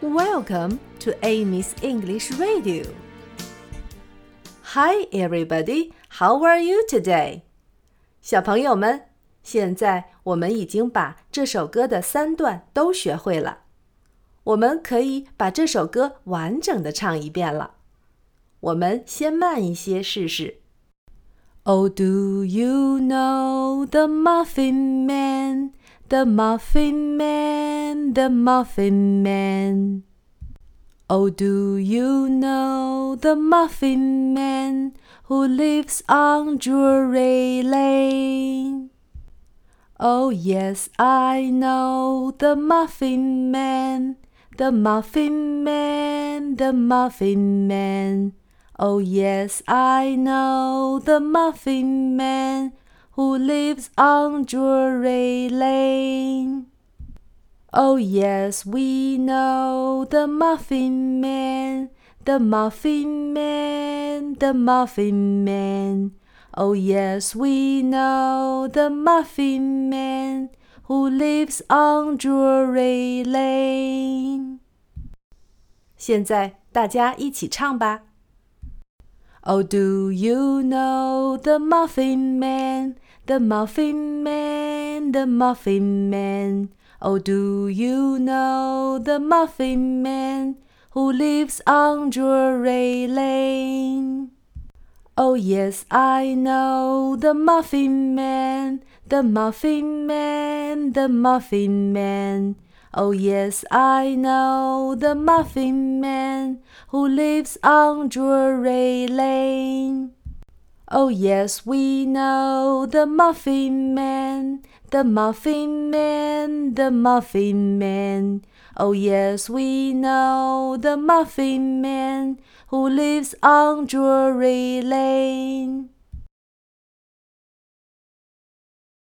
Welcome to Amy's English Radio. Hi, everybody. How are you today? 小朋友们，现在我们已经把这首歌的三段都学会了，我们可以把这首歌完整的唱一遍了。我们先慢一些试试。Oh, do you know the Muffin Man? The Muffin Man, the Muffin Man. Oh, do you know the Muffin Man who lives on Drury Lane? Oh, yes, I know the Muffin Man, the Muffin Man, the Muffin Man. Oh, yes, I know the Muffin Man who lives on Drury Lane. Oh, yes, we know the Muffin Man, the Muffin Man, the Muffin Man. Oh, yes, we know the Muffin Man who lives on Drury Lane. 现在大家一起唱吧。Oh, do you know the Muffin Man, The Muffin Man, the Muffin Man? Oh, do you know the Muffin Man who lives on Drury Lane? Oh, yes, I know the Muffin Man, the Muffin Man, the Muffin Man. Oh, yes, I know the Muffin Man who lives on Drury Lane. Oh, yes, we know the Muffin Man, the Muffin Man, the Muffin Man. Oh, yes, we know the Muffin Man who lives on Drury Lane.